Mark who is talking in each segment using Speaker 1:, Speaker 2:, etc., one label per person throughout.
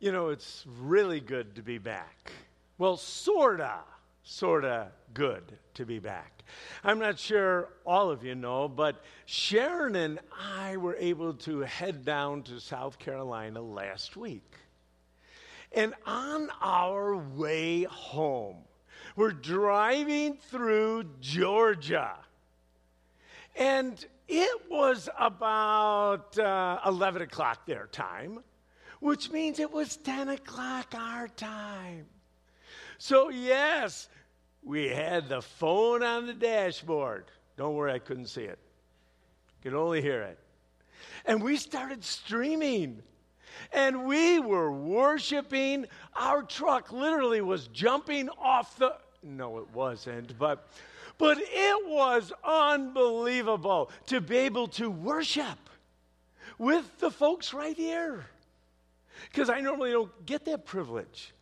Speaker 1: You know, it's really good to be back. Well, sorta, sorta good to be back. I'm not sure all of you know, but Sharon and I were able to head down to South Carolina last week. And on our way home, we're driving through Georgia. And it was about uh, 11 o'clock their time, which means it was 10 o'clock our time. So, yes, we had the phone on the dashboard. Don't worry, I couldn't see it, could only hear it. And we started streaming. And we were worshiping. Our truck literally was jumping off the. No, it wasn't, but. But it was unbelievable to be able to worship with the folks right here. Because I normally don't get that privilege.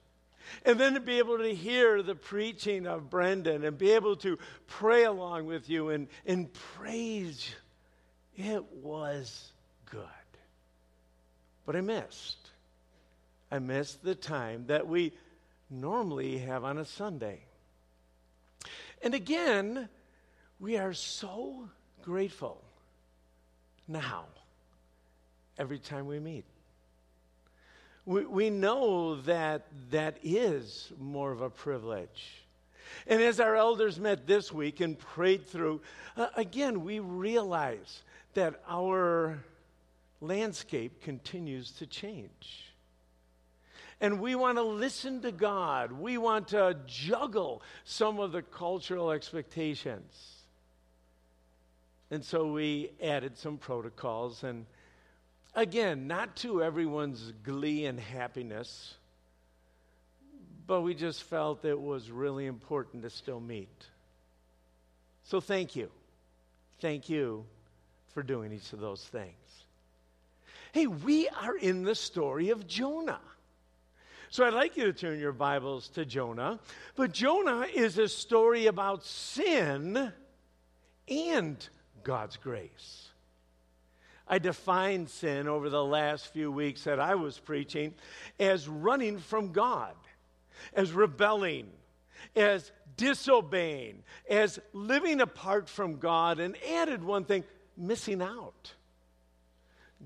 Speaker 1: And then to be able to hear the preaching of Brendan and be able to pray along with you and, and praise, it was good. But I missed. I missed the time that we normally have on a Sunday. And again, we are so grateful now every time we meet we, we know that that is more of a privilege. And as our elders met this week and prayed through, uh, again, we realize that our landscape continues to change. And we want to listen to God. We want to juggle some of the cultural expectations. And so we added some protocols and Again, not to everyone's glee and happiness, but we just felt it was really important to still meet. So thank you. Thank you for doing each of those things. Hey, we are in the story of Jonah. So I'd like you to turn your Bibles to Jonah. But Jonah is a story about sin and God's grace. I defined sin over the last few weeks that I was preaching as running from God, as rebelling, as disobeying, as living apart from God, and added one thing missing out.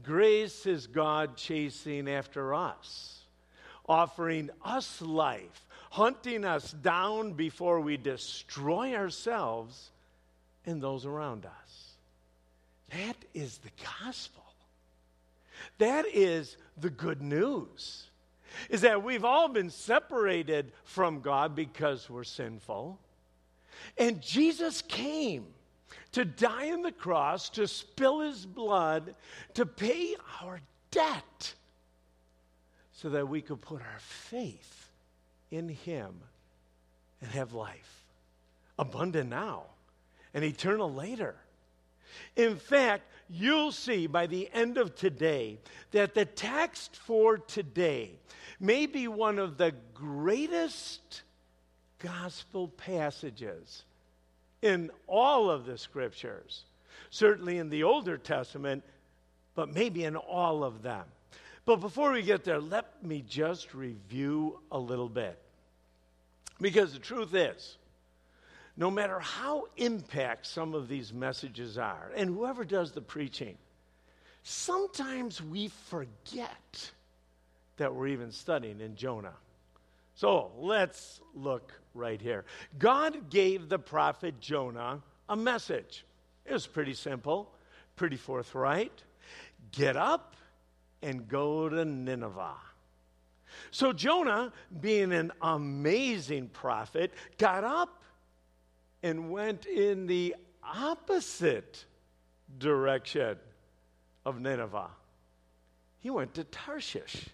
Speaker 1: Grace is God chasing after us, offering us life, hunting us down before we destroy ourselves and those around us. That is the gospel. That is the good news. Is that we've all been separated from God because we're sinful. And Jesus came to die on the cross, to spill his blood, to pay our debt, so that we could put our faith in him and have life abundant now and eternal later. In fact, you'll see by the end of today that the text for today may be one of the greatest gospel passages in all of the scriptures, certainly in the Older Testament, but maybe in all of them. But before we get there, let me just review a little bit. Because the truth is, no matter how impact some of these messages are, and whoever does the preaching, sometimes we forget that we're even studying in Jonah. So let's look right here. God gave the prophet Jonah a message. It was pretty simple, pretty forthright. Get up and go to Nineveh. So Jonah, being an amazing prophet, got up and went in the opposite direction of Nineveh. He went to Tarshish.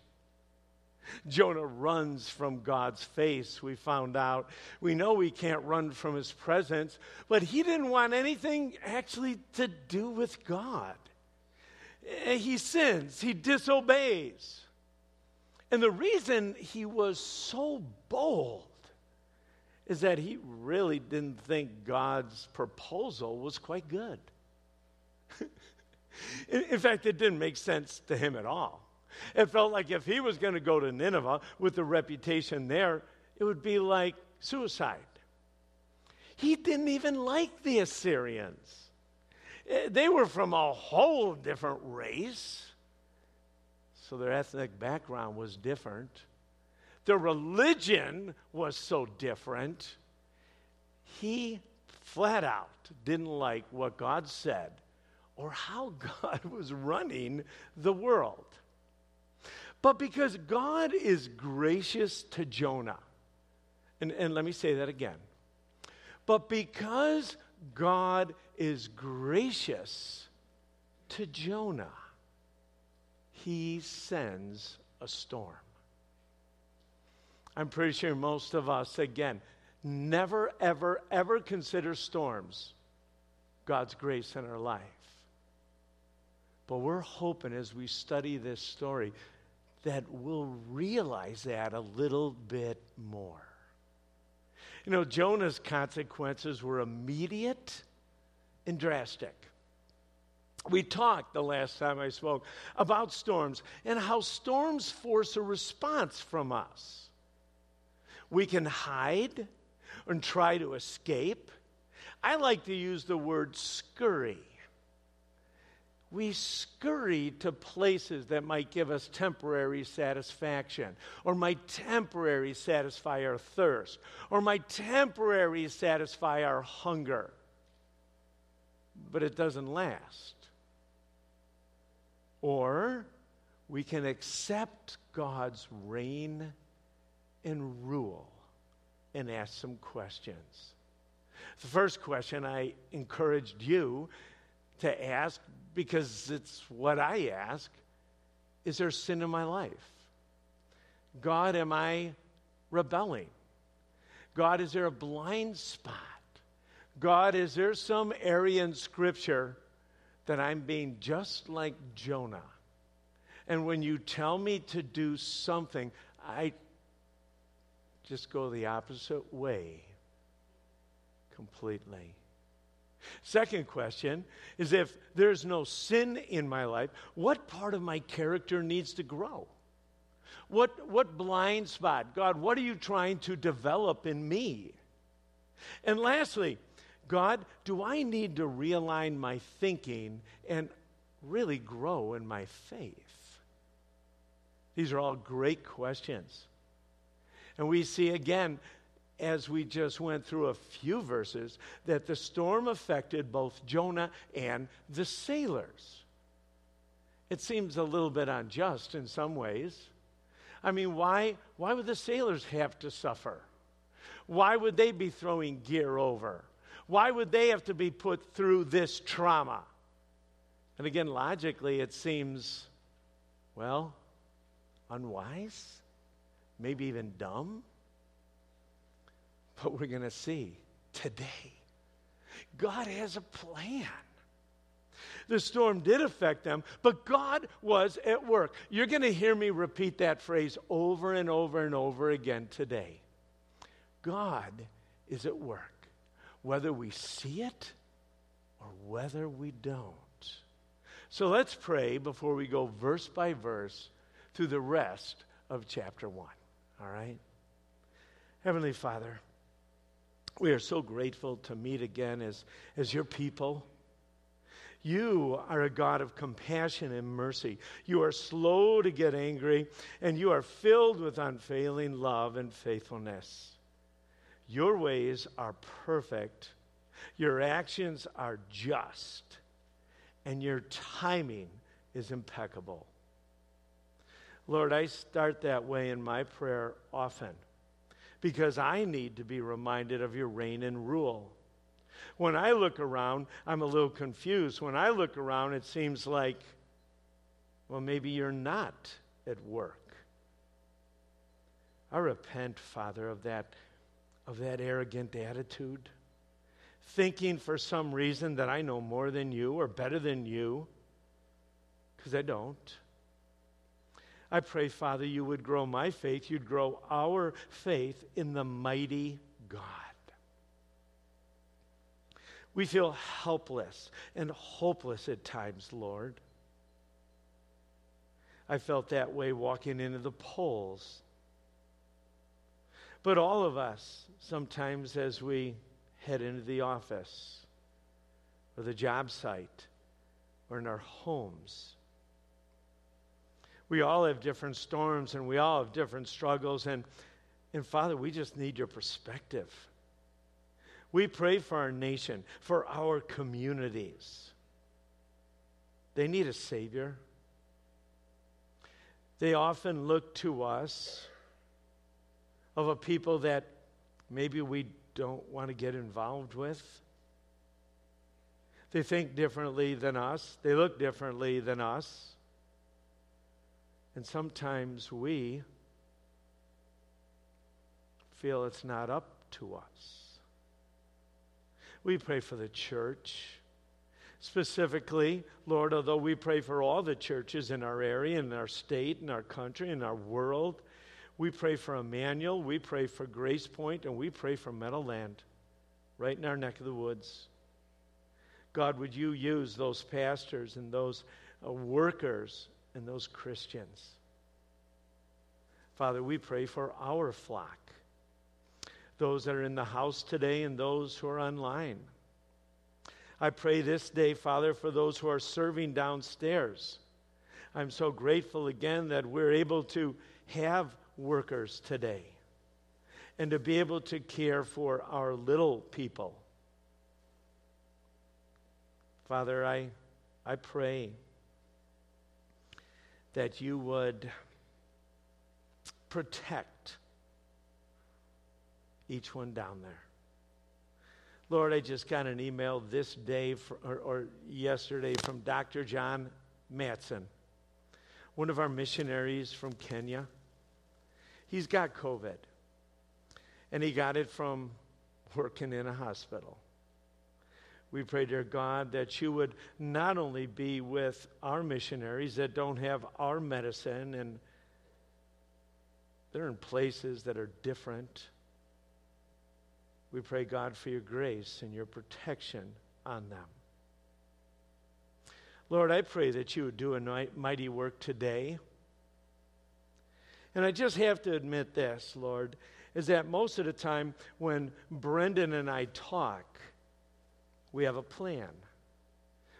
Speaker 1: Jonah runs from God's face, we found out. We know we can't run from his presence, but he didn't want anything actually to do with God. Eh, he sins, he disobeys. And the reason he was so bold is that he really didn't think God's proposal was quite good. in, fact, it didn't make sense to him at all. It felt like if he was going to go to Nineveh with the reputation there, it would be like suicide. He didn't even like the Assyrians. Eh, they were from a whole different race, so their ethnic background was different. Their religion was so different. He flat out didn't like what God said or how God was running the world. But because God is gracious to Jonah, and, and let me say that again. But because God is gracious to Jonah, he sends a storm. I'm pretty sure most of us, again, never, ever, ever consider storms God's grace in our life. But we're hoping as we study this story that we'll realize that a little bit more. You know, Jonah's consequences were immediate and drastic. We talked the last time I spoke about storms and how storms force a response from us. We can hide and try to escape. I like to use the word scurry we scurry to places that might give us temporary satisfaction, or might temporarily satisfy our thirst, or might temporarily satisfy our hunger. But it doesn't last. Or we can accept God's reign and rule and ask some questions. The first question I encouraged you to ask because it's what I ask is there sin in my life? God, am I rebelling? God, is there a blind spot? God, is there some area in Scripture that I'm being just like Jonah? And when you tell me to do something, I just go the opposite way completely. Second question is if there's no sin in my life, what part of my character needs to grow? What, what blind spot? God, what are you trying to develop in me? And lastly, God, do I need to realign my thinking and really grow in my faith? These are all great questions. And we see again as we just went through a few verses, that the storm affected both Jonah and the sailors. It seems a little bit unjust in some ways. I mean, why, why would the sailors have to suffer? Why would they be throwing gear over? Why would they have to be put through this trauma? And again, logically, it seems, well, unwise, maybe even dumb. But we're going to see today God has a plan. The storm did affect them, but God was at work. You're going to hear me repeat that phrase over and over and over again today. God is at work, whether we see it or whether we don't. So let's pray before we go verse by verse through the rest of chapter 1. All right? Heavenly Father, we are so grateful to meet again as, as your people. You are a God of compassion and mercy. You are slow to get angry, and you are filled with unfailing love and faithfulness. Your ways are perfect, your actions are just, and your timing is impeccable. Lord, I start that way in my prayer often because I need to be reminded of your reign and rule. When I look around, I'm a little confused. When I look around, it seems like, well, maybe you're not at work. I repent, Father, of that, of that arrogant attitude, thinking for some reason that I know more than you or better than you, because I don't. I pray, Father, you would grow my faith, you'd grow our faith in the mighty God. We feel helpless and hopeless at times, Lord. I felt that way walking into the polls. But all of us, sometimes as we head into the office or the job site or in our homes, we all have different storms and we all have different struggles. And, and Father, we just need your perspective. We pray for our nation, for our communities. They need a Savior. They often look to us of a people that maybe we don't want to get involved with. They think differently than us, they look differently than us. And sometimes we feel it's not up to us. We pray for the church. Specifically, Lord, although we pray for all the churches in our area, in our state, in our country, in our world, we pray for Emmanuel, we pray for Grace Point, and we pray for Meadowland, right in our neck of the woods. God, would you use those pastors and those uh, workers and those Christians. Father, we pray for our flock, those that are in the house today and those who are online. I pray this day, Father, for those who are serving downstairs. I'm so grateful again that we're able to have workers today and to be able to care for our little people. Father, I, I pray that you would protect each one down there. Lord, I just got an email this day for, or, or, yesterday from Dr. John Matson, one of our missionaries from Kenya. He's got COVID, and he got it from working in a hospital. We pray, dear God, that you would not only be with our missionaries that don't have our medicine and they're in places that are different. We pray, God, for your grace and your protection on them. Lord, I pray that you would do a mighty work today. And I just have to admit this, Lord, is that most of the time when Brendan and I talk, we have a plan.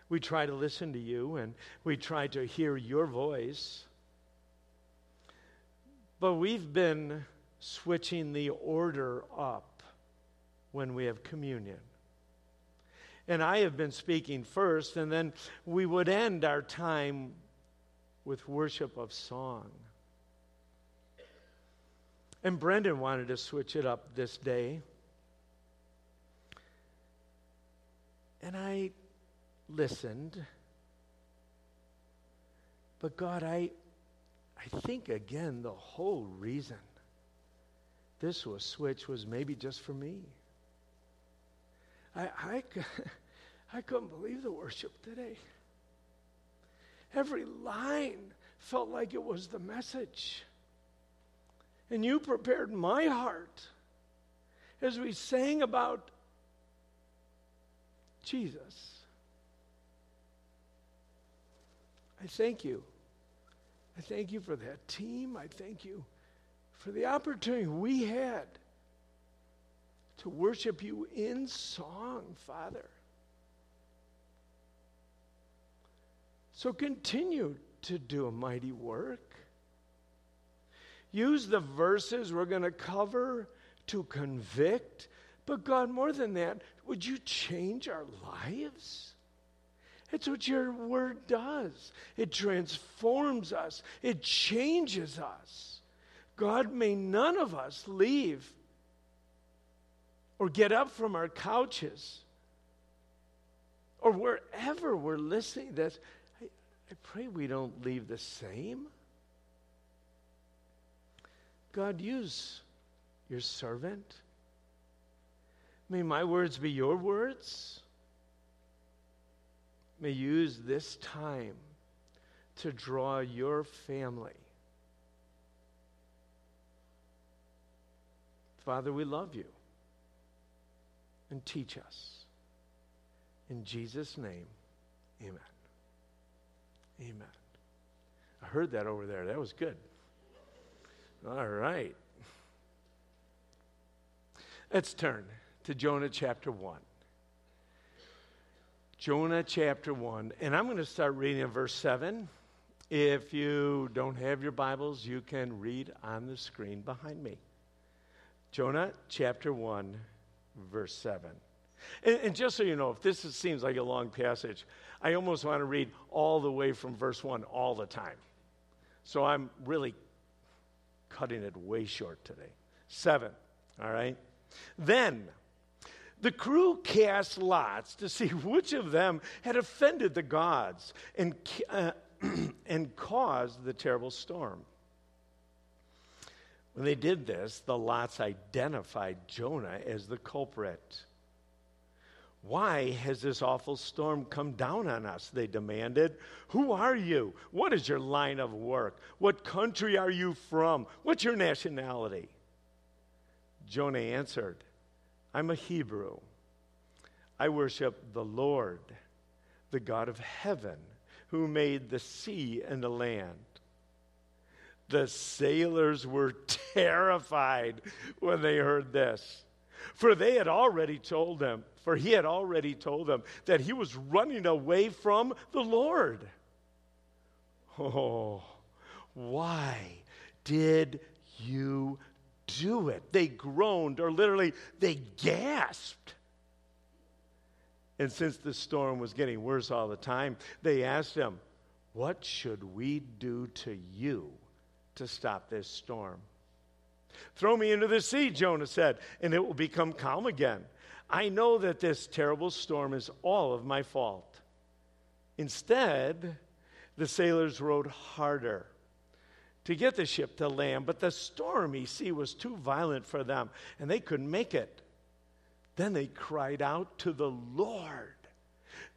Speaker 1: We try to listen to you and we try to hear your voice. But we've been switching the order up when we have communion. And I have been speaking first, and then we would end our time with worship of song. And Brendan wanted to switch it up this day. And I listened. But God, I, I think again, the whole reason this was switched was maybe just for me. I, I, I couldn't believe the worship today. Every line felt like it was the message. And you prepared my heart as we sang about Jesus. I thank you. I thank you for that team. I thank you for the opportunity we had to worship you in song, Father. So continue to do a mighty work. Use the verses we're going to cover to convict. But God, more than that, would you change our lives? It's what your word does. It transforms us, it changes us. God, may none of us leave or get up from our couches or wherever we're listening. this. I, I pray we don't leave the same. God, use your servant. May my words be your words. May you use this time to draw your family. Father, we love you. And teach us. In Jesus' name, amen. Amen. I heard that over there. That was good. All right. Let's turn to Jonah chapter 1. Jonah chapter 1. And I'm going to start reading in verse 7. If you don't have your Bibles, you can read on the screen behind me. Jonah chapter 1, verse 7. And, and just so you know, if this is, seems like a long passage, I almost want to read all the way from verse 1 all the time. So I'm really cutting it way short today. 7, all right? Then the crew cast lots to see which of them had offended the gods and, uh, and caused the terrible storm. When they did this, the lots identified Jonah as the culprit. Why has this awful storm come down on us? They demanded. Who are you? What is your line of work? What country are you from? What's your nationality? Jonah answered, I'm a Hebrew. I worship the Lord, the God of heaven, who made the sea and the land. The sailors were terrified when they heard this. For they had already told them, for he had already told them that he was running away from the Lord. Oh, why did you do it? They groaned, or literally, they gasped. And since the storm was getting worse all the time, they asked him, What should we do to you to stop this storm? Throw me into the sea, Jonah said, and it will become calm again. I know that this terrible storm is all of my fault. Instead, the sailors rowed harder to get the ship to land, but the stormy sea was too violent for them, and they couldn't make it. Then they cried out to the Lord.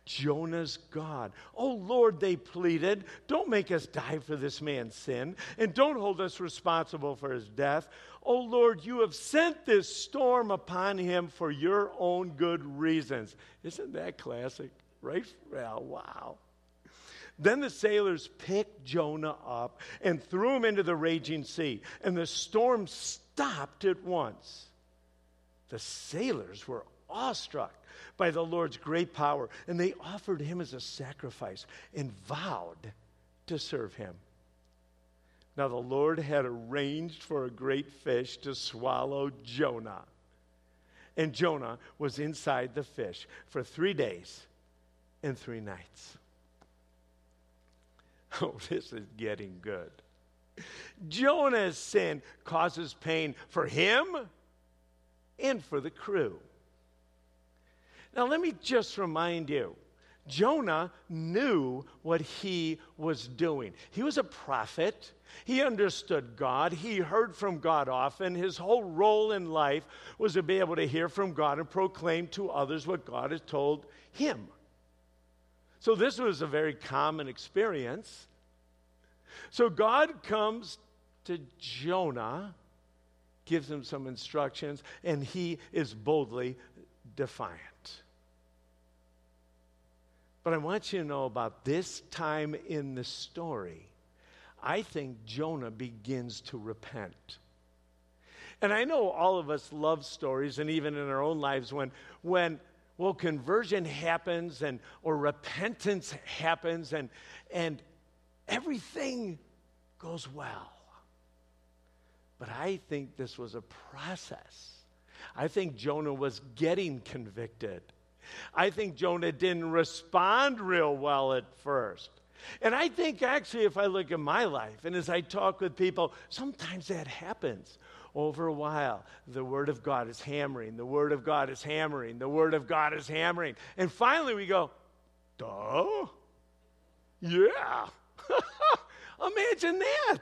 Speaker 1: Jonah's God. Oh Lord, they pleaded, don't make us die for this man's sin, and don't hold us responsible for his death. Oh Lord, you have sent this storm upon him for your own good reasons. Isn't that classic? Right? Well, wow. Then the sailors picked Jonah up and threw him into the raging sea, and the storm stopped at once. The sailors were awestruck by the Lord's great power, and they offered him as a sacrifice and vowed to serve him. Now, the Lord had arranged for a great fish to swallow Jonah. And Jonah was inside the fish for three days and three nights. Oh, this is getting good. Jonah's sin causes pain for him and for the crew. Now, let me just remind you Jonah knew what he was doing. He was a prophet. He understood God. He heard from God often. His whole role in life was to be able to hear from God and proclaim to others what God has told him. So, this was a very common experience. So, God comes to Jonah, gives him some instructions, and he is boldly defiant. But I want you to know about this time in the story. I think Jonah begins to repent. And I know all of us love stories, and even in our own lives, when, when well, conversion happens and or repentance happens and and everything goes well. But I think this was a process. I think Jonah was getting convicted. I think Jonah didn't respond real well at first. And I think actually, if I look at my life and as I talk with people, sometimes that happens. Over a while, the Word of God is hammering, the Word of God is hammering, the Word of God is hammering. And finally we go, duh? Yeah. Imagine that.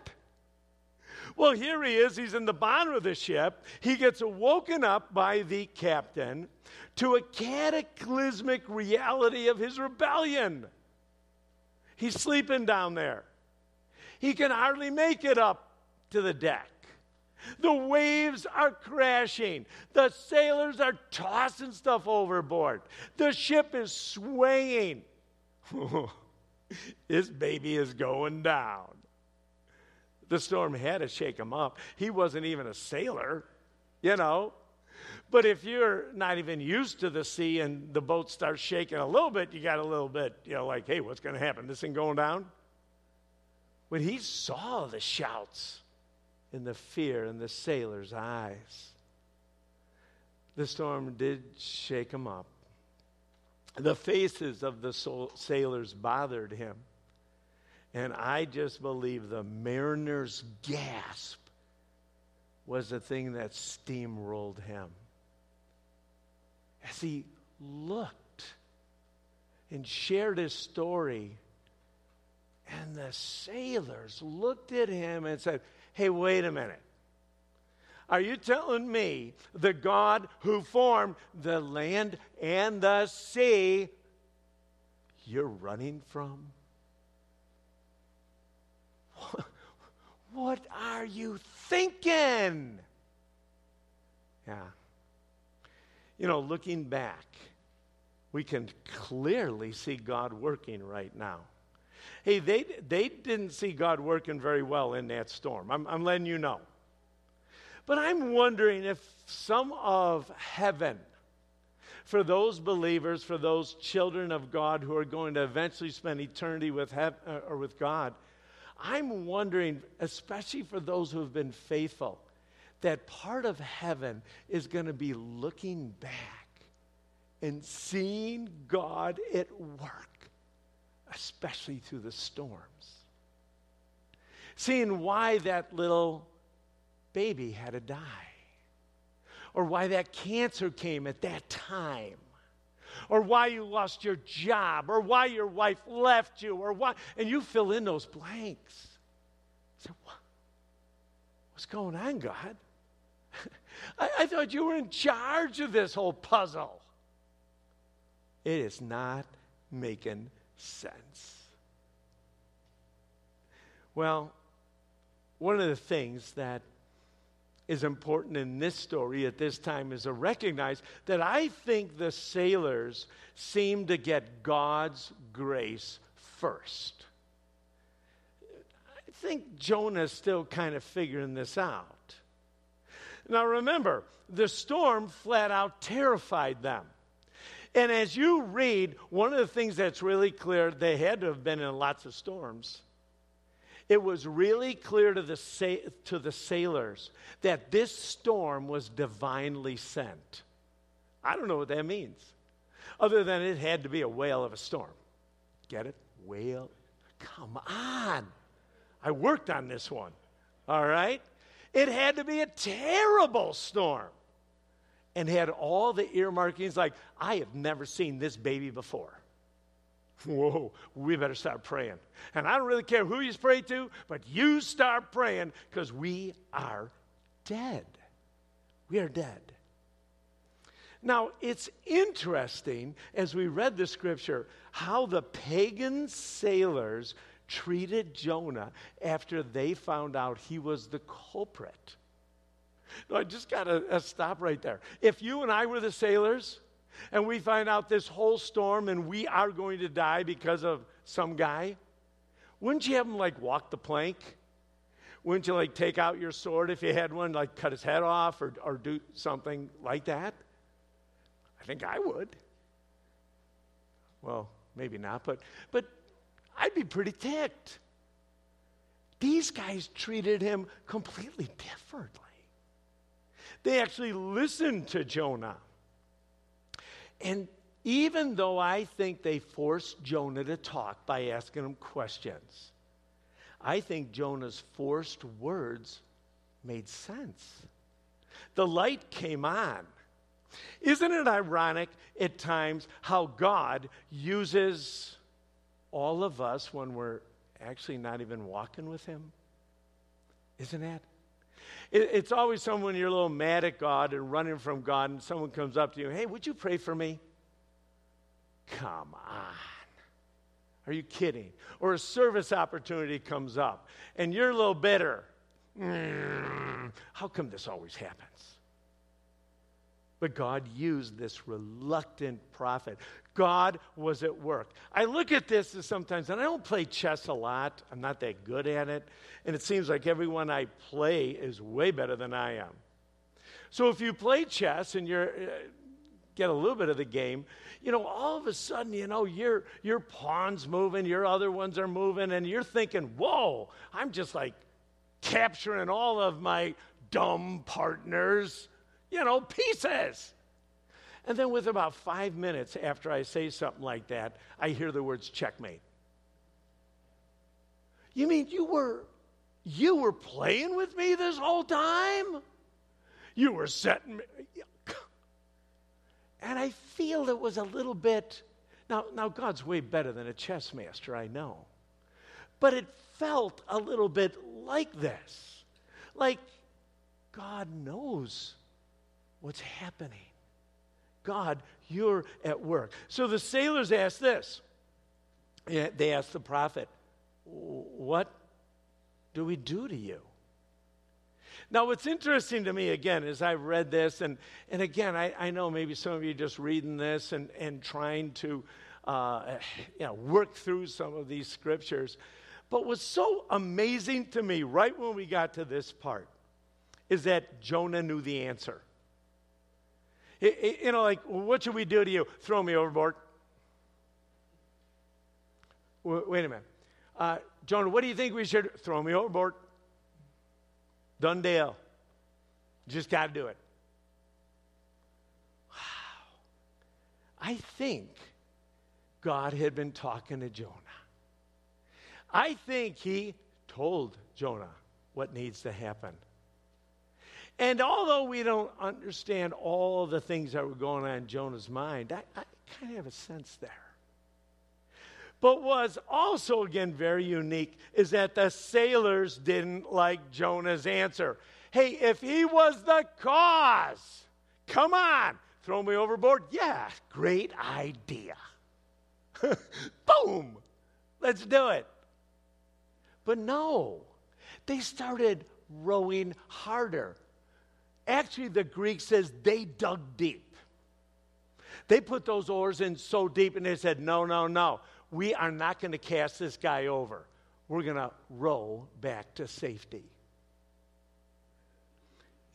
Speaker 1: Well, here he is. He's in the bottom of the ship. He gets woken up by the captain to a cataclysmic reality of his rebellion. He's sleeping down there. He can hardly make it up to the deck. The waves are crashing. The sailors are tossing stuff overboard. The ship is swaying. this baby is going down. The storm had to shake him up. He wasn't even a sailor, you know. But if you're not even used to the sea and the boat starts shaking a little bit, you got a little bit, you know, like, hey, what's going to happen? This thing going down? When he saw the shouts and the fear in the sailor's eyes, the storm did shake him up. The faces of the sailors bothered him. And I just believe the mariner's gasp was the thing that steamrolled him. As he looked and shared his story, and the sailors looked at him and said, Hey, wait a minute. Are you telling me the God who formed the land and the sea you're running from? What are you thinking? Yeah. You know, looking back, we can clearly see God working right now. Hey, they, they didn't see God working very well in that storm. I'm, I'm letting you know. But I'm wondering if some of heaven, for those believers, for those children of God who are going to eventually spend eternity with, heaven, uh, or with God, I'm wondering, especially for those who have been faithful, that part of heaven is going to be looking back and seeing God at work, especially through the storms. Seeing why that little baby had to die, or why that cancer came at that time, or why you lost your job, or why your wife left you, or why, and you fill in those blanks. So, what? What's going on, God? I, I thought you were in charge of this whole puzzle. It is not making sense. Well, one of the things that is important in this story at this time is to recognize that I think the sailors seem to get God's grace first. I think Jonah's still kind of figuring this out. Now remember, the storm flat out terrified them. And as you read, one of the things that's really clear, they had to have been in lots of storms it was really clear to the, sa- to the sailors that this storm was divinely sent. I don't know what that means, other than it had to be a whale of a storm. Get it? Whale? Come on. I worked on this one. All right? It had to be a terrible storm and had all the earmarkings like, I have never seen this baby before. Whoa, we better start praying. And I don't really care who you pray to, but you start praying because we are dead. We are dead. Now, it's interesting as we read the scripture how the pagan sailors treated Jonah after they found out he was the culprit. No, I just got to uh, stop right there. If you and I were the sailors, and we find out this whole storm and we are going to die because of some guy, wouldn't you have him like walk the plank? Wouldn't you like take out your sword if you had one, like cut his head off or, or do something like that? I think I would. Well, maybe not, but, but I'd be pretty ticked. These guys treated him completely differently. They actually listened to Jonah. And even though I think they forced Jonah to talk by asking him questions, I think Jonah's forced words made sense. The light came on. Isn't it ironic at times how God uses all of us when we're actually not even walking with Him? Isn't that? It, it's always someone you're a little mad at God and running from God, and someone comes up to you, hey, would you pray for me? Come on. Are you kidding? Or a service opportunity comes up, and you're a little bitter. Mm, how come this always happens? But God used this reluctant prophet. God was at work. I look at this as sometimes, and I don't play chess a lot. I'm not that good at it. And it seems like everyone I play is way better than I am. So if you play chess and you're, uh, get a little bit of the game, you know, all of a sudden, you know, your, your pawn's moving, your other ones are moving, and you're thinking, whoa, I'm just like capturing all of my dumb partners, you know, pieces. And then, with about five minutes after I say something like that, I hear the words checkmate. You mean you were you were playing with me this whole time? You were setting me. And I feel it was a little bit. Now, now God's way better than a chess master, I know. But it felt a little bit like this. Like God knows what's happening. God, you're at work. So the sailors asked this. They asked the prophet, What do we do to you? Now, what's interesting to me, again, is I've read this, and, and again, I, I know maybe some of you just reading this and, and trying to uh, you know, work through some of these scriptures. But what's so amazing to me, right when we got to this part, is that Jonah knew the answer. You know, like, what should we do to you? Throw me overboard. Wait a minute. Uh, Jonah, what do you think we should throw me overboard? Done deal. Just got to do it. Wow. I think God had been talking to Jonah. I think he told Jonah what needs to happen. And although we don't understand all the things that were going on in Jonah's mind, I, I kind of have a sense there. But was also, again, very unique is that the sailors didn't like Jonah's answer. Hey, if he was the cause, come on, throw me overboard. Yeah, great idea. Boom, let's do it. But no, they started rowing harder. Actually, the Greek says they dug deep. They put those oars in so deep and they said, no, no, no we are not going to cast this guy over. We're going to row back to safety.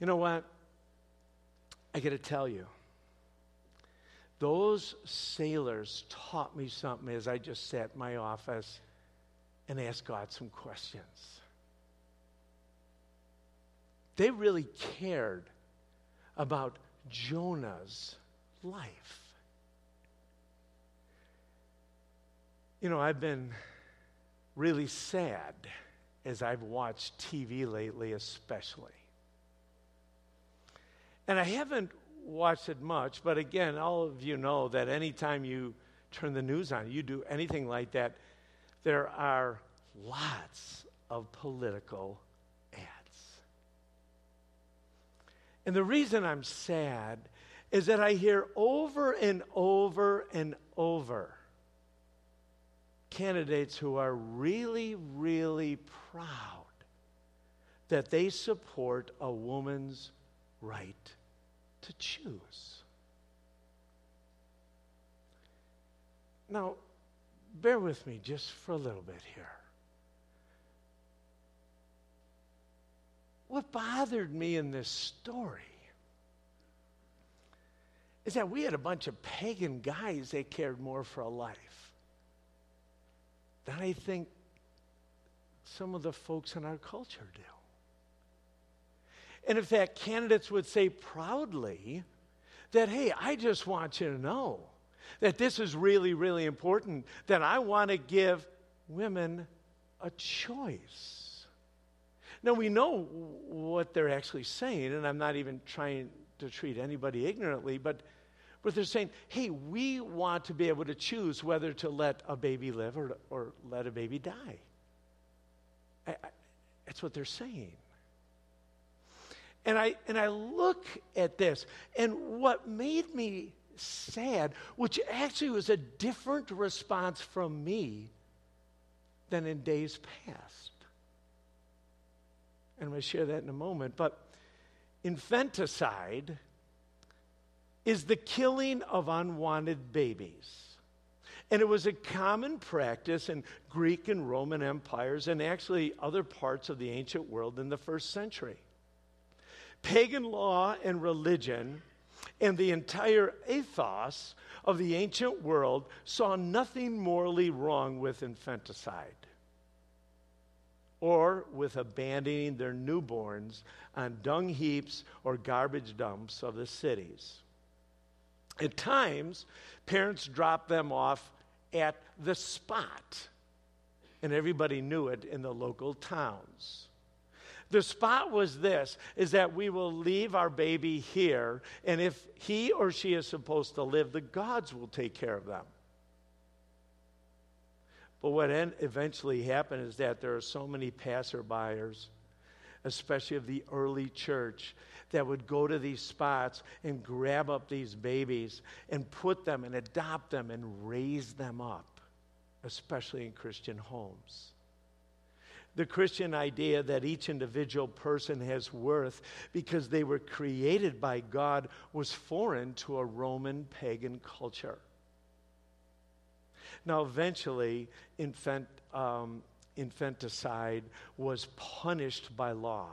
Speaker 1: You know what? I got to tell you, those sailors taught me something as I just sat in my office and asked God some questions. They really cared about Jonah's life. You know, I've been really sad as I've watched TV lately, especially. And I haven't watched it much, but again, all of you know that anytime you turn the news on, you do anything like that, there are lots of political And the reason I'm sad is that I hear over and over and over candidates who are really, really proud that they support a woman's right to choose. Now, bear with me just for a little bit here. What bothered me in this story is that we had a bunch of pagan guys that cared more for a life than I think some of the folks in our culture do. And in fact, candidates would say proudly that, hey, I just want you to know that this is really, really important, that I want to give women a choice. Now, we know what they're actually saying, and I'm not even trying to treat anybody ignorantly, but but they're saying, hey, we want to be able to choose whether to let a baby live or, or let a baby die. I, I, that's what they're saying. And I, and I look at this, and what made me sad, which actually was a different response from me than in days past. I'm going to share that in a moment. But infanticide is the killing of unwanted babies. And it was a common practice in Greek and Roman empires and actually other parts of the ancient world in the first century. Pagan law and religion and the entire ethos of the ancient world saw nothing morally wrong with infanticide or with abandoning their newborns on dung heaps or garbage dumps of the cities. At times, parents dropped them off at the spot, and everybody knew it in the local towns. The spot was this is that we will leave our baby here, and if he or she is supposed to live, the gods will take care of them. But what eventually happened is that there are so many passerbyers, especially of the early church, that would go to these spots and grab up these babies and put them and adopt them and raise them up, especially in Christian homes. The Christian idea that each individual person has worth because they were created by God was foreign to a Roman pagan culture. Now, eventually, infant, um, infanticide was punished by law.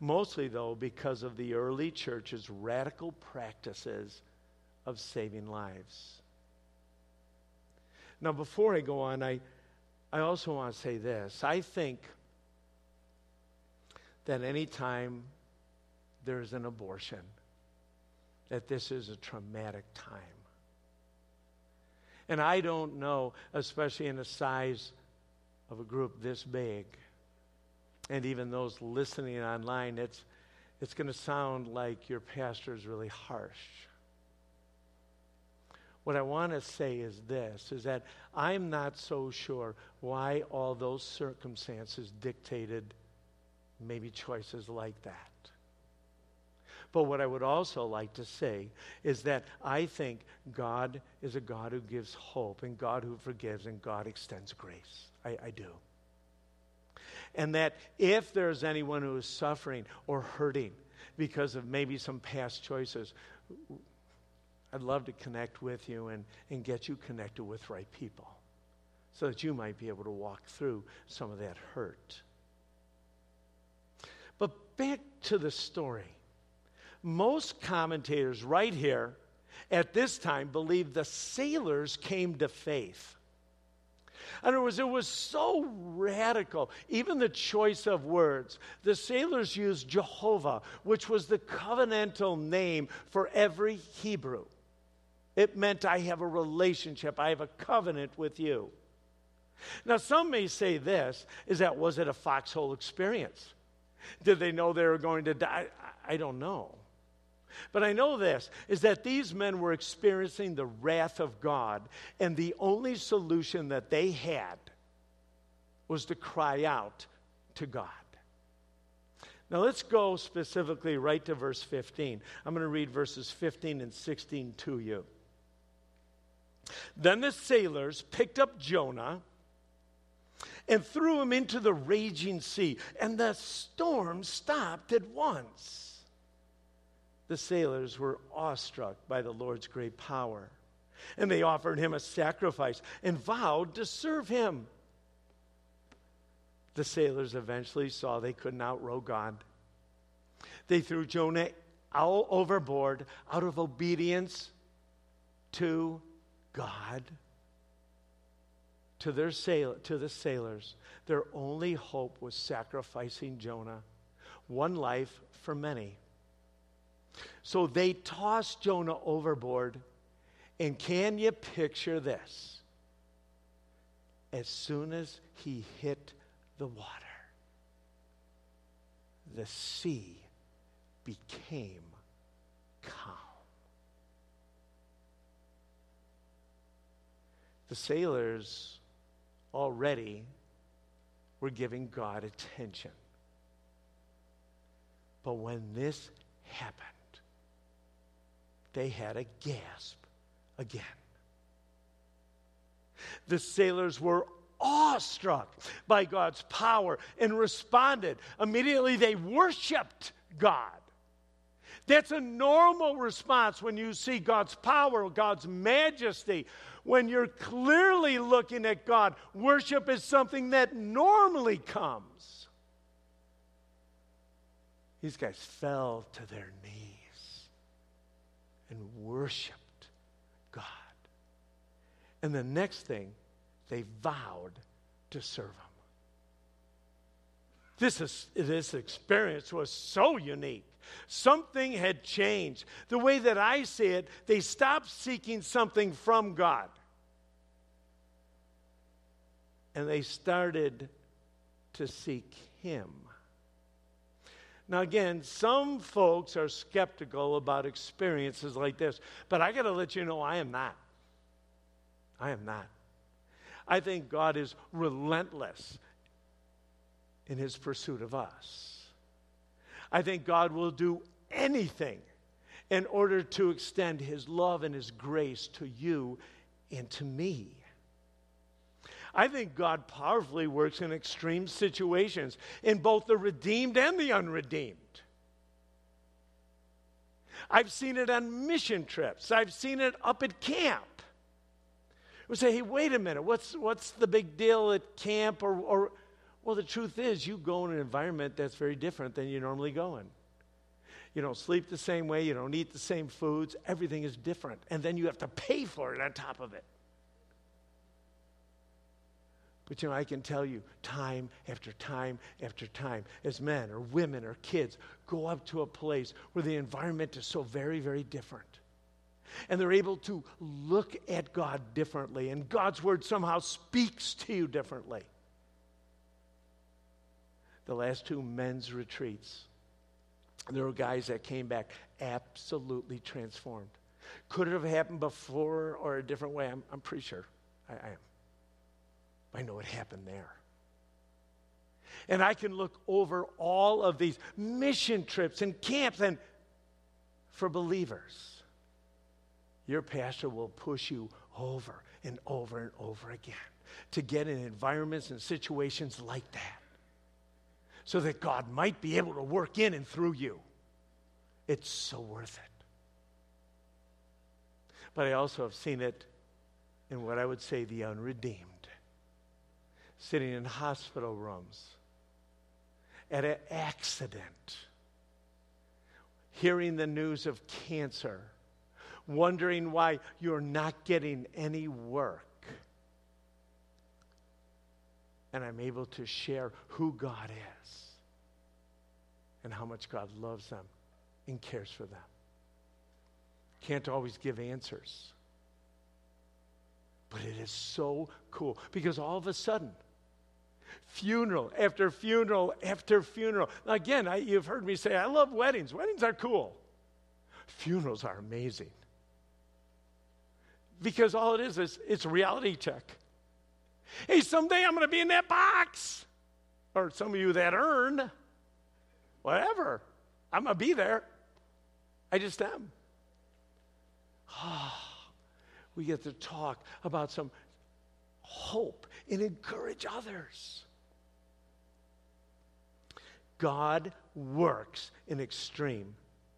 Speaker 1: Mostly, though, because of the early church's radical practices of saving lives. Now, before I go on, I, I also want to say this. I think that anytime there's an abortion, that this is a traumatic time. And I don't know, especially in the size of a group this big, and even those listening online, it's, it's going to sound like your pastor is really harsh. What I want to say is this is that I'm not so sure why all those circumstances dictated maybe choices like that. But what I would also like to say is that I think God is a God who gives hope and God who forgives and God extends grace. I, I do. And that if there's anyone who is suffering or hurting because of maybe some past choices, I'd love to connect with you and, and get you connected with right people so that you might be able to walk through some of that hurt. But back to the story. Most commentators, right here at this time, believe the sailors came to faith. In other words, it was so radical, even the choice of words. The sailors used Jehovah, which was the covenantal name for every Hebrew. It meant I have a relationship, I have a covenant with you. Now, some may say this is that was it a foxhole experience? Did they know they were going to die? I don't know. But I know this is that these men were experiencing the wrath of God, and the only solution that they had was to cry out to God. Now let's go specifically right to verse 15. I'm going to read verses 15 and 16 to you. Then the sailors picked up Jonah and threw him into the raging sea, and the storm stopped at once the sailors were awestruck by the Lord's great power. And they offered him a sacrifice and vowed to serve him. The sailors eventually saw they couldn't outrow God. They threw Jonah all overboard out of obedience to God. To, their sail- to the sailors, their only hope was sacrificing Jonah, one life for many. So they tossed Jonah overboard. And can you picture this? As soon as he hit the water, the sea became calm. The sailors already were giving God attention. But when this happened, they had a gasp again. The sailors were awestruck by God's power and responded. Immediately, they worshiped God. That's a normal response when you see God's power, God's majesty. When you're clearly looking at God, worship is something that normally comes. These guys fell to their knees and worshiped God. And the next thing, they vowed to serve Him. This, is, this experience was so unique. Something had changed. The way that I see it, they stopped seeking something from God. And they started to seek Him. Now, again, some folks are skeptical about experiences like this, but I got to let you know I am not. I am not. I think God is relentless in his pursuit of us. I think God will do anything in order to extend his love and his grace to you and to me. I think God powerfully works in extreme situations in both the redeemed and the unredeemed. I've seen it on mission trips. I've seen it up at camp. We say, hey, wait a minute, what's, what's the big deal at camp? Or, or, well, the truth is, you go in an environment that's very different than you normally go in. You don't sleep the same way, you don't eat the same foods, everything is different. And then you have to pay for it on top of it. But you know, I can tell you time after time after time, as men or women or kids go up to a place where the environment is so very, very different. And they're able to look at God differently, and God's word somehow speaks to you differently. The last two men's retreats, there were guys that came back absolutely transformed. Could it have happened before or a different way? I'm, I'm pretty sure. I, I am. I know it happened there. And I can look over all of these mission trips and camps, and for believers, your pastor will push you over and over and over again to get in environments and situations like that so that God might be able to work in and through you. It's so worth it. But I also have seen it in what I would say the unredeemed sitting in hospital rooms, at an accident, hearing the news of cancer, wondering why you're not getting any work. And I'm able to share who God is and how much God loves them and cares for them. Can't always give answers. But it is so cool because all of a sudden, funeral after funeral after funeral. Now, again, I, you've heard me say, I love weddings. Weddings are cool. Funerals are amazing. Because all it is is it's reality check. Hey, someday I'm going to be in that box. Or some of you that earn, whatever. I'm going to be there. I just am. Oh, we get to talk about some hope and encourage others. God works in extreme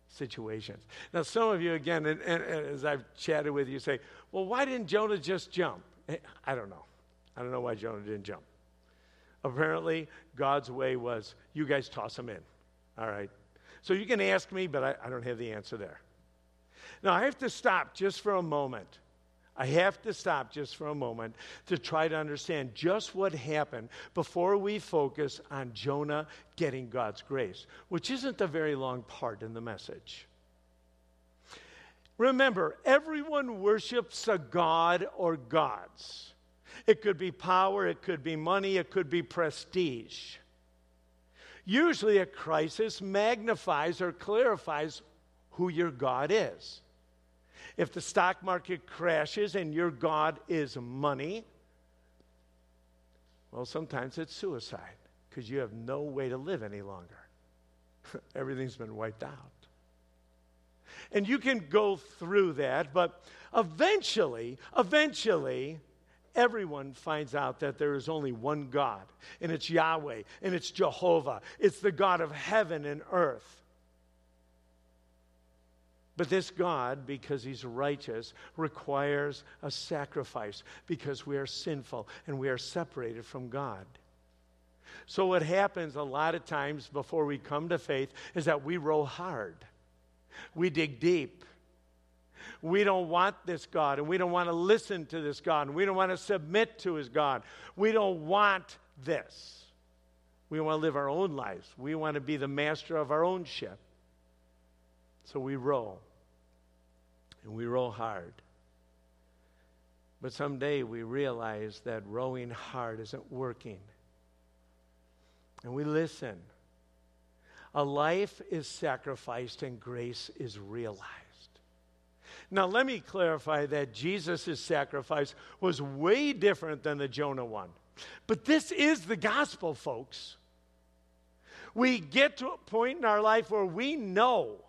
Speaker 1: situations. Now, some of you, again, and, and, and as I've chatted with you, say, well, why didn't Jonah just jump? Eh, I don't know. I don't know why Jonah didn't jump. Apparently, God's way was, you guys toss him in. All right. So you can ask me, but I, I don't have the answer there. Now, I have to stop just for a moment I have to stop just for a moment to try to understand just what happened before we focus on Jonah getting God's grace, which isn't a very long part in the message. Remember, everyone worships a god or gods. It could be power, it could be money, it could be prestige. Usually, a crisis magnifies or clarifies who your God is. If the stock market crashes and your God is money, well, sometimes it's suicide because you have no way to live any longer. Everything's been wiped out. And you can go through that, but eventually, eventually, everyone finds out that there is only one God, and it's Yahweh, and it's Jehovah. It's the God of heaven and earth. But this God, because He's righteous, requires a sacrifice because we are sinful and we are separated from God. So, what happens a lot of times before we come to faith is that we row hard, we dig deep. We don't want this God, and we don't want to listen to this God, and we don't want to submit to His God. We don't want this. We want to live our own lives. We want to be the master of our own ship. So we row, and we row hard. But someday we realize that rowing hard isn't working and we listen. A life is sacrificed and grace is realized. Now, let me clarify that Jesus' sacrifice was way different than the Jonah one. But this is the gospel, folks. We get to a point in our life where we know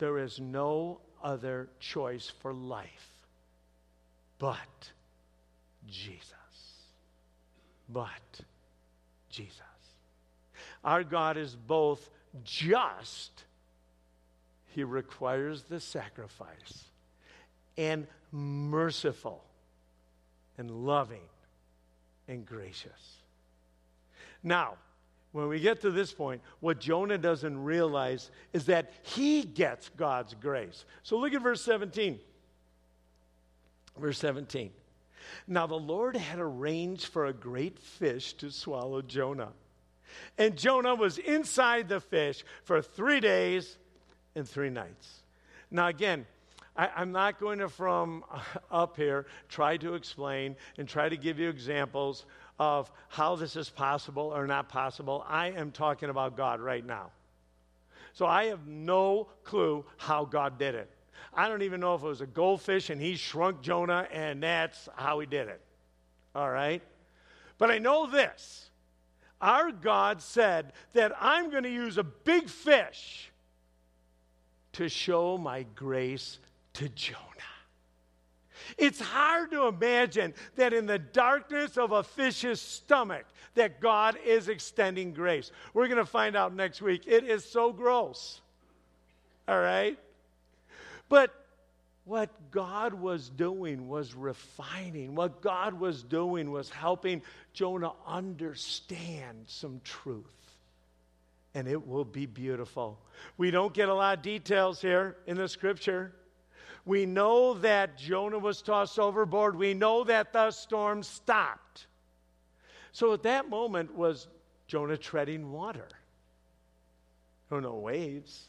Speaker 1: there is no other choice for life but Jesus. But Jesus. Our God is both just, He requires the sacrifice, and merciful, and loving, and gracious. Now, when we get to this point, what Jonah doesn't realize is that he gets God's grace. So look at verse 17. Verse 17. Now the Lord had arranged for a great fish to swallow Jonah. And Jonah was inside the fish for three days and three nights. Now, again, I, am not going to, from up here, try to explain and try to give you examples of how this is possible or not possible. I am talking about God right now. So I have no clue how God did it. I don't even know if it was a goldfish and he shrunk Jonah and that's how he did it. All right? But I know this our God said that I'm going to use a big fish to show my grace to Jonah. It's hard to imagine that in the darkness of a fish's stomach that God is extending grace. We're going to find out next week. It is so gross. All right? But what God was doing was refining. What God was doing was helping Jonah understand some truth. And it will be beautiful. We don't get a lot of details here in the scripture. We know that Jonah was tossed overboard. We know that the storm stopped. So at that moment, was Jonah treading water? Oh, no waves.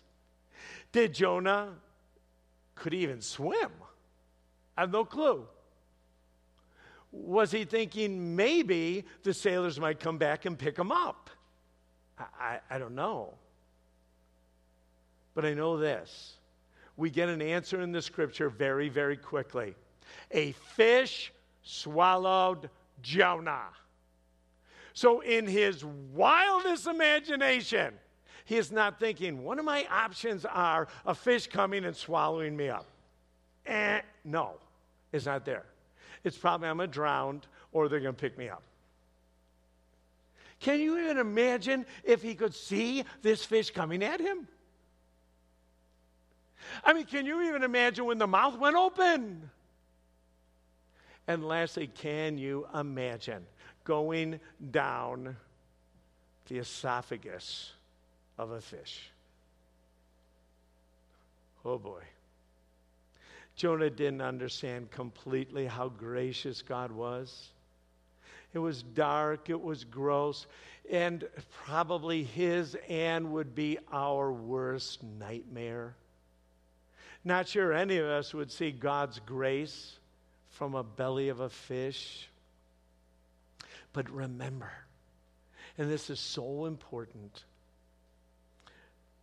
Speaker 1: Did Jonah could he even swim? I have no clue. Was he thinking maybe the sailors might come back and pick him up? I, I, I don't know. But I know this. We get an answer in the scripture very, very quickly. A fish swallowed Jonah. So, in his wildest imagination, he is not thinking, one of my options are a fish coming and swallowing me up. Eh, no, it's not there. It's probably I'm going to drown or they're going to pick me up. Can you even imagine if he could see this fish coming at him? I mean, can you even imagine when the mouth went open? And lastly, can you imagine going down the esophagus of a fish. Oh boy. Jonah didn't understand completely how gracious God was. It was dark, it was gross, and probably his and would be our worst nightmare. Not sure any of us would see God's grace from a belly of a fish. But remember, and this is so important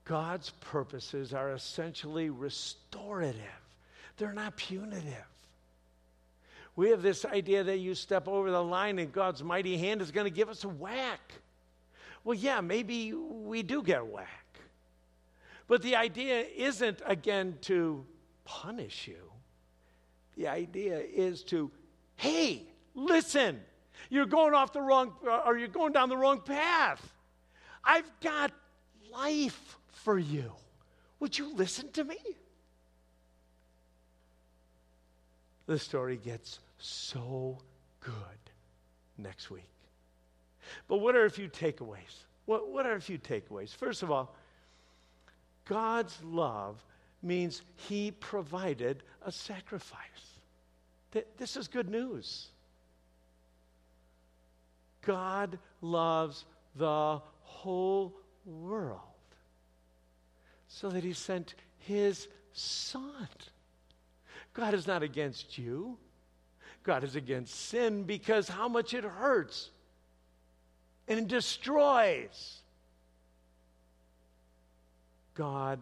Speaker 1: God's purposes are essentially restorative, they're not punitive. We have this idea that you step over the line and God's mighty hand is going to give us a whack. Well, yeah, maybe we do get a whack. But the idea isn't, again, to punish you. The idea is to, hey, listen, you're going off the wrong, or you're going down the wrong path. I've got life for you. Would you listen to me? The story gets so good next week. But what are a few takeaways? What, what are a few takeaways? First of all, God's love means He provided a sacrifice. This is good news. God loves the whole world so that He sent His Son. God is not against you. God is against sin because how much it hurts and destroys. God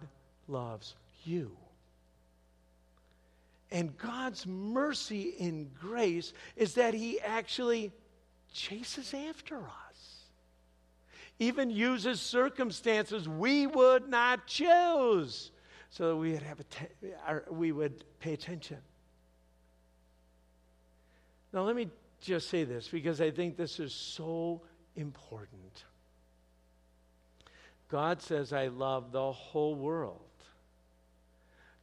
Speaker 1: loves you. And God's mercy and grace is that He actually chases after us, even uses circumstances we would not choose so that we would, have att- we would pay attention. Now, let me just say this because I think this is so important. God says, I love the whole world.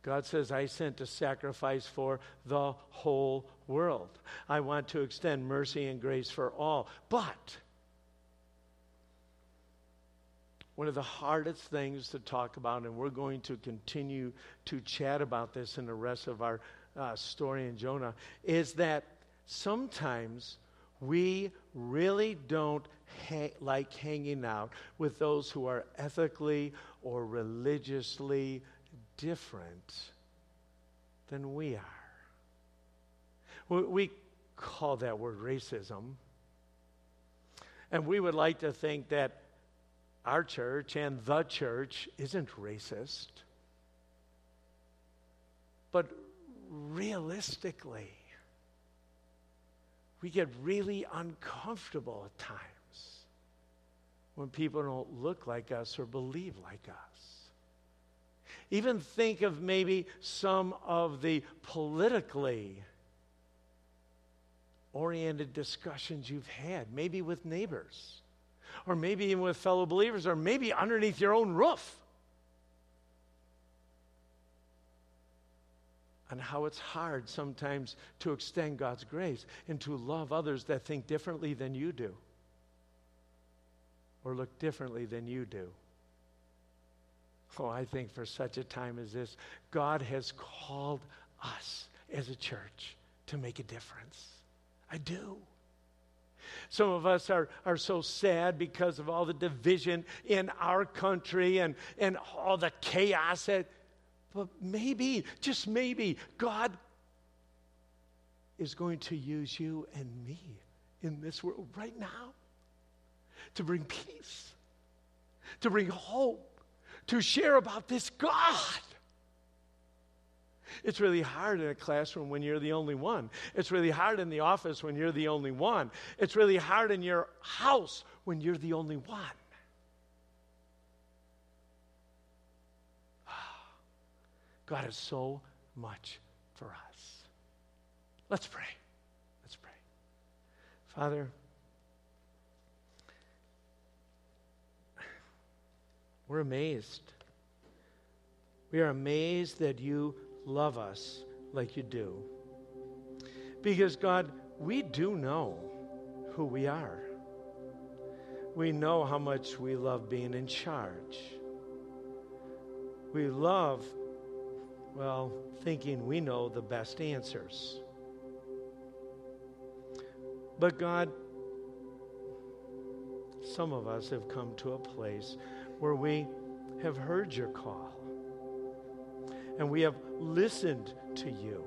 Speaker 1: God says, I sent a sacrifice for the whole world. I want to extend mercy and grace for all. But one of the hardest things to talk about, and we're going to continue to chat about this in the rest of our uh, story in Jonah, is that sometimes we really don't ha- like hanging out with those who are ethically or religiously different than we are. We, we call that word racism. And we would like to think that our church and the church isn't racist. But realistically, we get really uncomfortable at times when people don't look like us or believe like us. Even think of maybe some of the politically oriented discussions you've had, maybe with neighbors, or maybe even with fellow believers, or maybe underneath your own roof. On how it's hard sometimes to extend God's grace and to love others that think differently than you do or look differently than you do. Oh, I think for such a time as this, God has called us as a church to make a difference. I do. Some of us are, are so sad because of all the division in our country and, and all the chaos that but maybe, just maybe, God is going to use you and me in this world right now to bring peace, to bring hope, to share about this God. It's really hard in a classroom when you're the only one. It's really hard in the office when you're the only one. It's really hard in your house when you're the only one. God has so much for us. Let's pray. Let's pray. Father, we're amazed. We are amazed that you love us like you do. Because, God, we do know who we are. We know how much we love being in charge. We love well, thinking we know the best answers. But God, some of us have come to a place where we have heard your call and we have listened to you.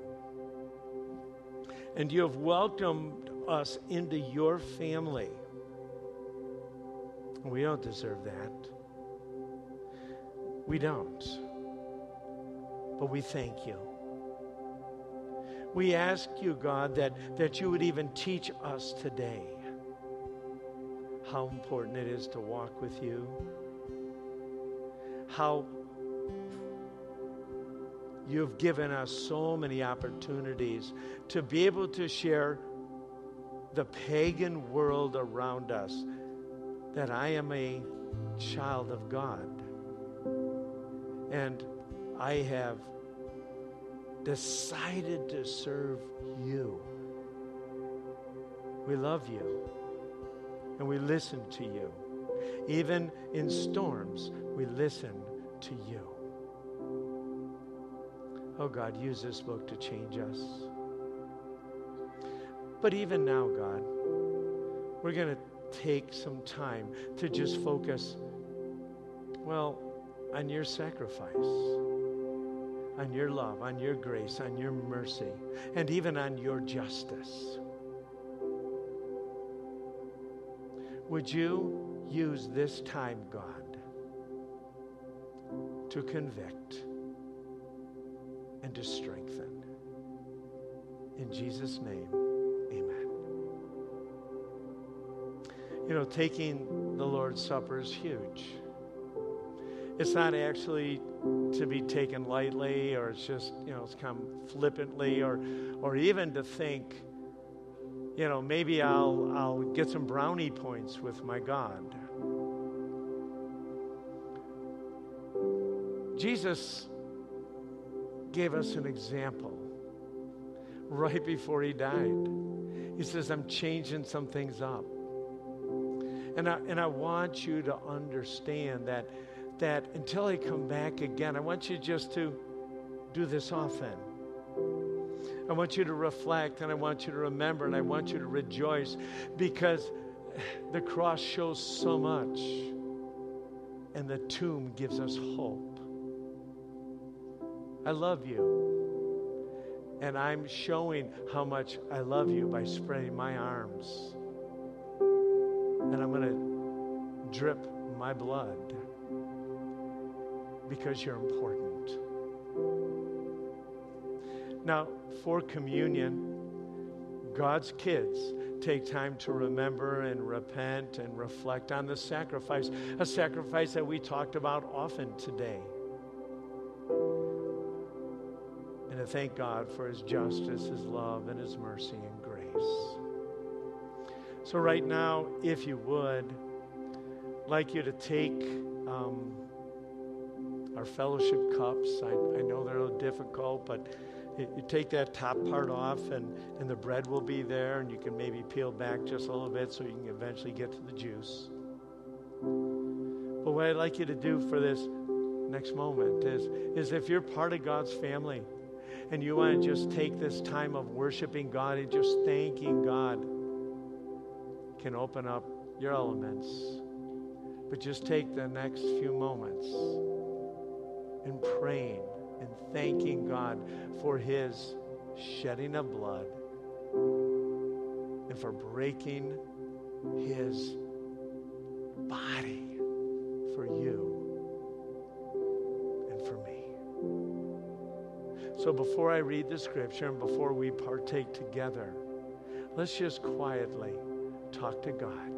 Speaker 1: And you have welcomed us into your family. We don't deserve that. We don't but we thank you. We ask you, God, that, that you would even teach us today how important it is to walk with you, how you've given us so many opportunities to be able to share the pagan world around us that I am a child of God. And I have decided to serve you. We love you and we listen to you. Even in storms, we listen to you. Oh God, use this book to change us. But even now, God, we're going to take some time to just focus, well, on your sacrifice, on your love, on your grace, on your mercy, and even on your justice. Would you use this time, God, to convict and to strengthen? In Jesus' name, amen. You know, taking the Lord's Supper is huge. It's not actually to be taken lightly or it's just, you know, it's come flippantly or, or even to think, you know, maybe I'll, I'll get some brownie points with my God. Jesus gave us an example right before he died. He says, I'm changing some things up. And I, and I want you to understand that, that until I come back again, I want you just to do this often. I want you to reflect and I want you to remember and I want you to rejoice because the cross shows so much and the tomb gives us hope. I love you. And I'm showing how much I love you by spreading my arms. And I'm going to drip my blood because you're important. Now, for communion, God's kids take time to remember and repent and reflect on the sacrifice, a sacrifice that we talked about often today. And to thank God for His justice, His love, and His mercy and grace. So, right now, if you would, like you to take um, our fellowship cups. I, I know they're a little difficult, but you take that top part off and, and the bread will be there and you can maybe peel back just a little bit so you can eventually get to the juice. But what i'd like you to do for this next moment is, is if you're part of god's family and you want to just take this time of worshiping god and just thanking god can open up your elements. But just take the next few moments in praying and thanking God for his shedding of blood and for breaking his body for you and for me. So before I read the scripture and before we partake together, let's just quietly talk to God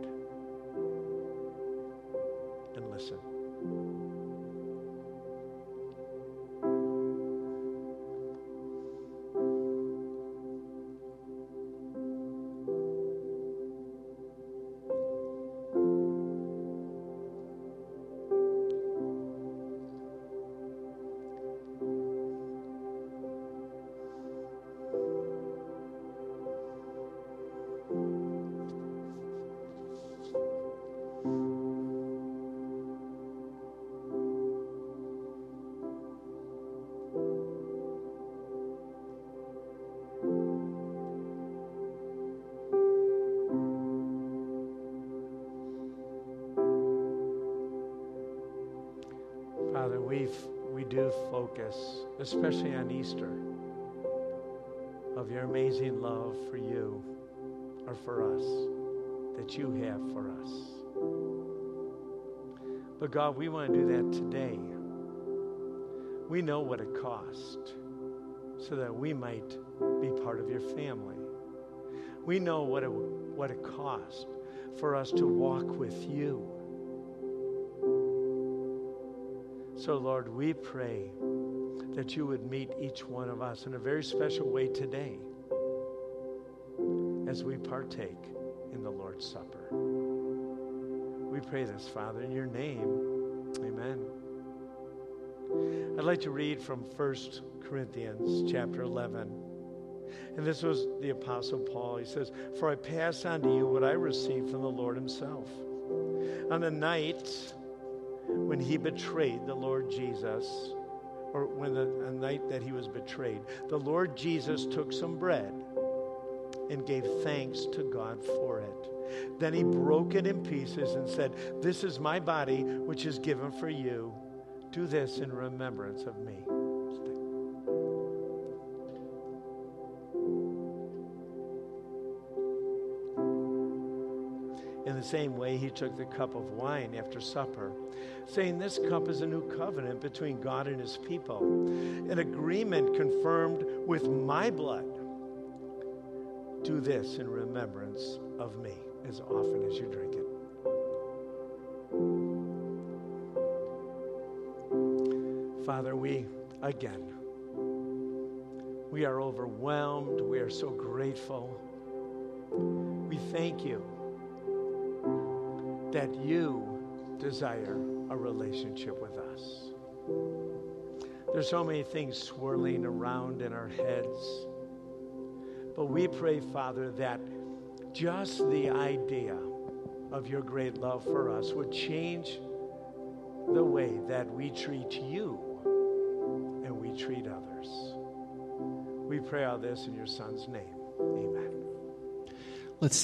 Speaker 1: especially on Easter, of your amazing love for you or for us that you have for us. But God, we want to do that today. We know what it cost so that we might be part of your family. We know what it, what it cost for us to walk with you So, Lord, we pray that you would meet each one of us in a very special way today as we partake in the Lord's Supper. We pray this, Father, in your name. Amen. I'd like to read from 1 Corinthians chapter 11. And this was the Apostle Paul. He says, For I pass on to you what I received from the Lord Himself. On the night when He betrayed the Lord Jesus, or when the, night that He was betrayed, the Lord Jesus took some bread and gave thanks to God for it. Then He broke it in pieces and said, This is my body, which is given for you. Do this in remembrance of me. Same way, he took the cup of wine after supper, saying, This cup is a new covenant between God and his people, an agreement confirmed with my blood. Do this in remembrance of me as often as you drink it. Father, we, again, we are overwhelmed. We are so grateful. We thank you that you desire a relationship with us. There's so many things swirling around in our heads. But we pray, Father, that just the idea of your great love for us would change the way that we treat you and we treat others. We pray all this in your Son's name. Amen.
Speaker 2: Let's